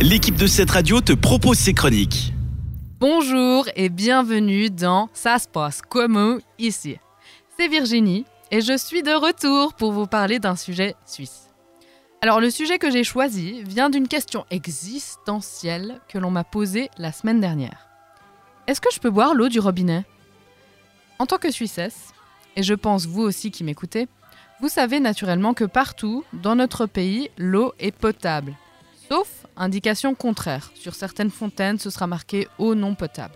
l'équipe de cette radio te propose ses chroniques. Bonjour et bienvenue dans Ça se passe comment ici. C'est Virginie et je suis de retour pour vous parler d'un sujet suisse. Alors le sujet que j'ai choisi vient d'une question existentielle que l'on m'a posée la semaine dernière. Est-ce que je peux boire l'eau du robinet? En tant que Suissesse, et je pense vous aussi qui m'écoutez, vous savez naturellement que partout dans notre pays, l'eau est potable. Sauf indication contraire. Sur certaines fontaines, ce sera marqué eau non potable.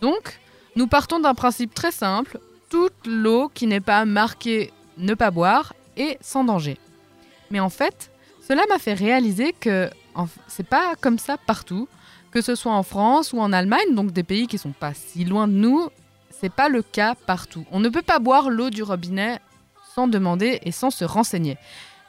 Donc, nous partons d'un principe très simple. Toute l'eau qui n'est pas marquée ne pas boire est sans danger. Mais en fait, cela m'a fait réaliser que c'est pas comme ça partout, que ce soit en France ou en Allemagne, donc des pays qui sont pas si loin de nous, c'est pas le cas partout. On ne peut pas boire l'eau du robinet sans demander et sans se renseigner.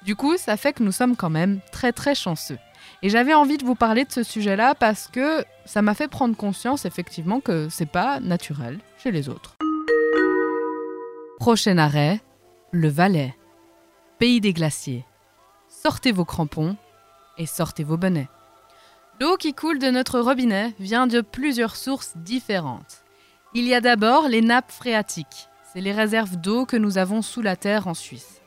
Du coup, ça fait que nous sommes quand même très très chanceux. Et j'avais envie de vous parler de ce sujet-là parce que ça m'a fait prendre conscience effectivement que c'est pas naturel chez les autres. Prochain arrêt, le Valais. Pays des glaciers. Sortez vos crampons et sortez vos bonnets. L'eau qui coule de notre robinet vient de plusieurs sources différentes. Il y a d'abord les nappes phréatiques c'est les réserves d'eau que nous avons sous la terre en Suisse.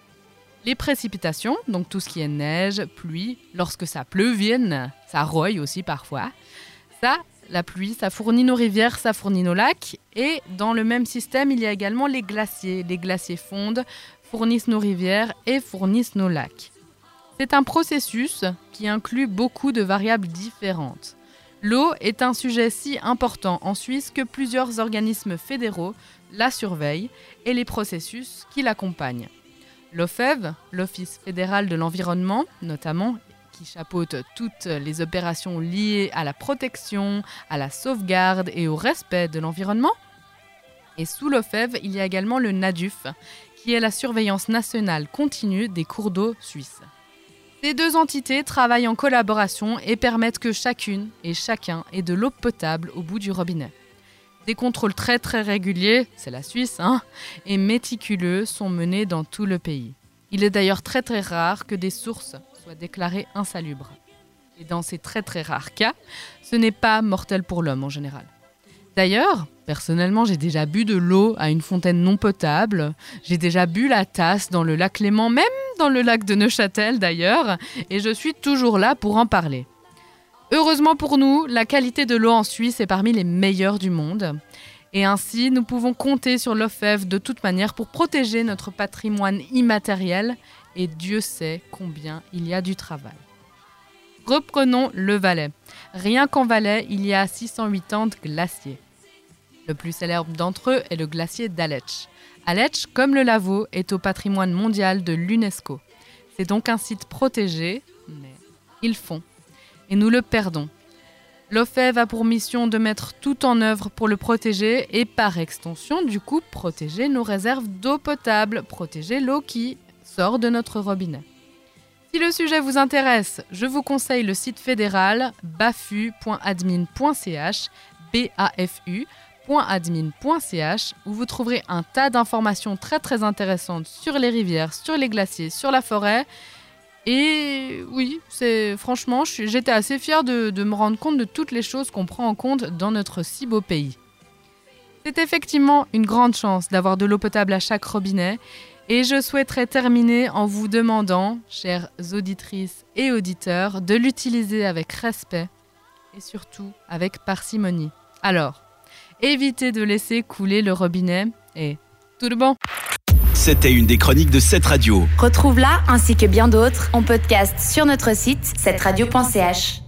Les précipitations, donc tout ce qui est neige, pluie, lorsque ça pleuvienne, ça roille aussi parfois. Ça, la pluie, ça fournit nos rivières, ça fournit nos lacs. Et dans le même système, il y a également les glaciers. Les glaciers fondent, fournissent nos rivières et fournissent nos lacs. C'est un processus qui inclut beaucoup de variables différentes. L'eau est un sujet si important en Suisse que plusieurs organismes fédéraux la surveillent et les processus qui l'accompagnent. L'OFEV, l'Office fédéral de l'environnement notamment, qui chapeaute toutes les opérations liées à la protection, à la sauvegarde et au respect de l'environnement. Et sous l'OFEV, il y a également le NADUF, qui est la surveillance nationale continue des cours d'eau suisses. Ces deux entités travaillent en collaboration et permettent que chacune et chacun ait de l'eau potable au bout du robinet. Des contrôles très très réguliers, c'est la Suisse, hein, et méticuleux sont menés dans tout le pays. Il est d'ailleurs très très rare que des sources soient déclarées insalubres. Et dans ces très très rares cas, ce n'est pas mortel pour l'homme en général. D'ailleurs, personnellement, j'ai déjà bu de l'eau à une fontaine non potable, j'ai déjà bu la tasse dans le lac Léman, même dans le lac de Neuchâtel d'ailleurs, et je suis toujours là pour en parler. Heureusement pour nous, la qualité de l'eau en Suisse est parmi les meilleures du monde. Et ainsi, nous pouvons compter sur l'OFEV de toute manière pour protéger notre patrimoine immatériel, et Dieu sait combien il y a du travail. Reprenons le Valais. Rien qu'en Valais, il y a 680 glaciers. Le plus célèbre d'entre eux est le glacier d'Aletsch. Aletsch, comme le Lavaux, est au patrimoine mondial de l'UNESCO. C'est donc un site protégé, mais ils font. Et nous le perdons. L'OFEV a pour mission de mettre tout en œuvre pour le protéger et par extension, du coup, protéger nos réserves d'eau potable, protéger l'eau qui sort de notre robinet. Si le sujet vous intéresse, je vous conseille le site fédéral bafu.admin.ch, bafu.admin.ch, où vous trouverez un tas d'informations très très intéressantes sur les rivières, sur les glaciers, sur la forêt. Et oui, c'est franchement, j'étais assez fière de, de me rendre compte de toutes les choses qu'on prend en compte dans notre si beau pays. C'est effectivement une grande chance d'avoir de l'eau potable à chaque robinet et je souhaiterais terminer en vous demandant, chères auditrices et auditeurs, de l'utiliser avec respect et surtout avec parcimonie. Alors, évitez de laisser couler le robinet et tout le bon. C'était une des chroniques de cette radio. Retrouve-la ainsi que bien d'autres en podcast sur notre site cette radio.ch.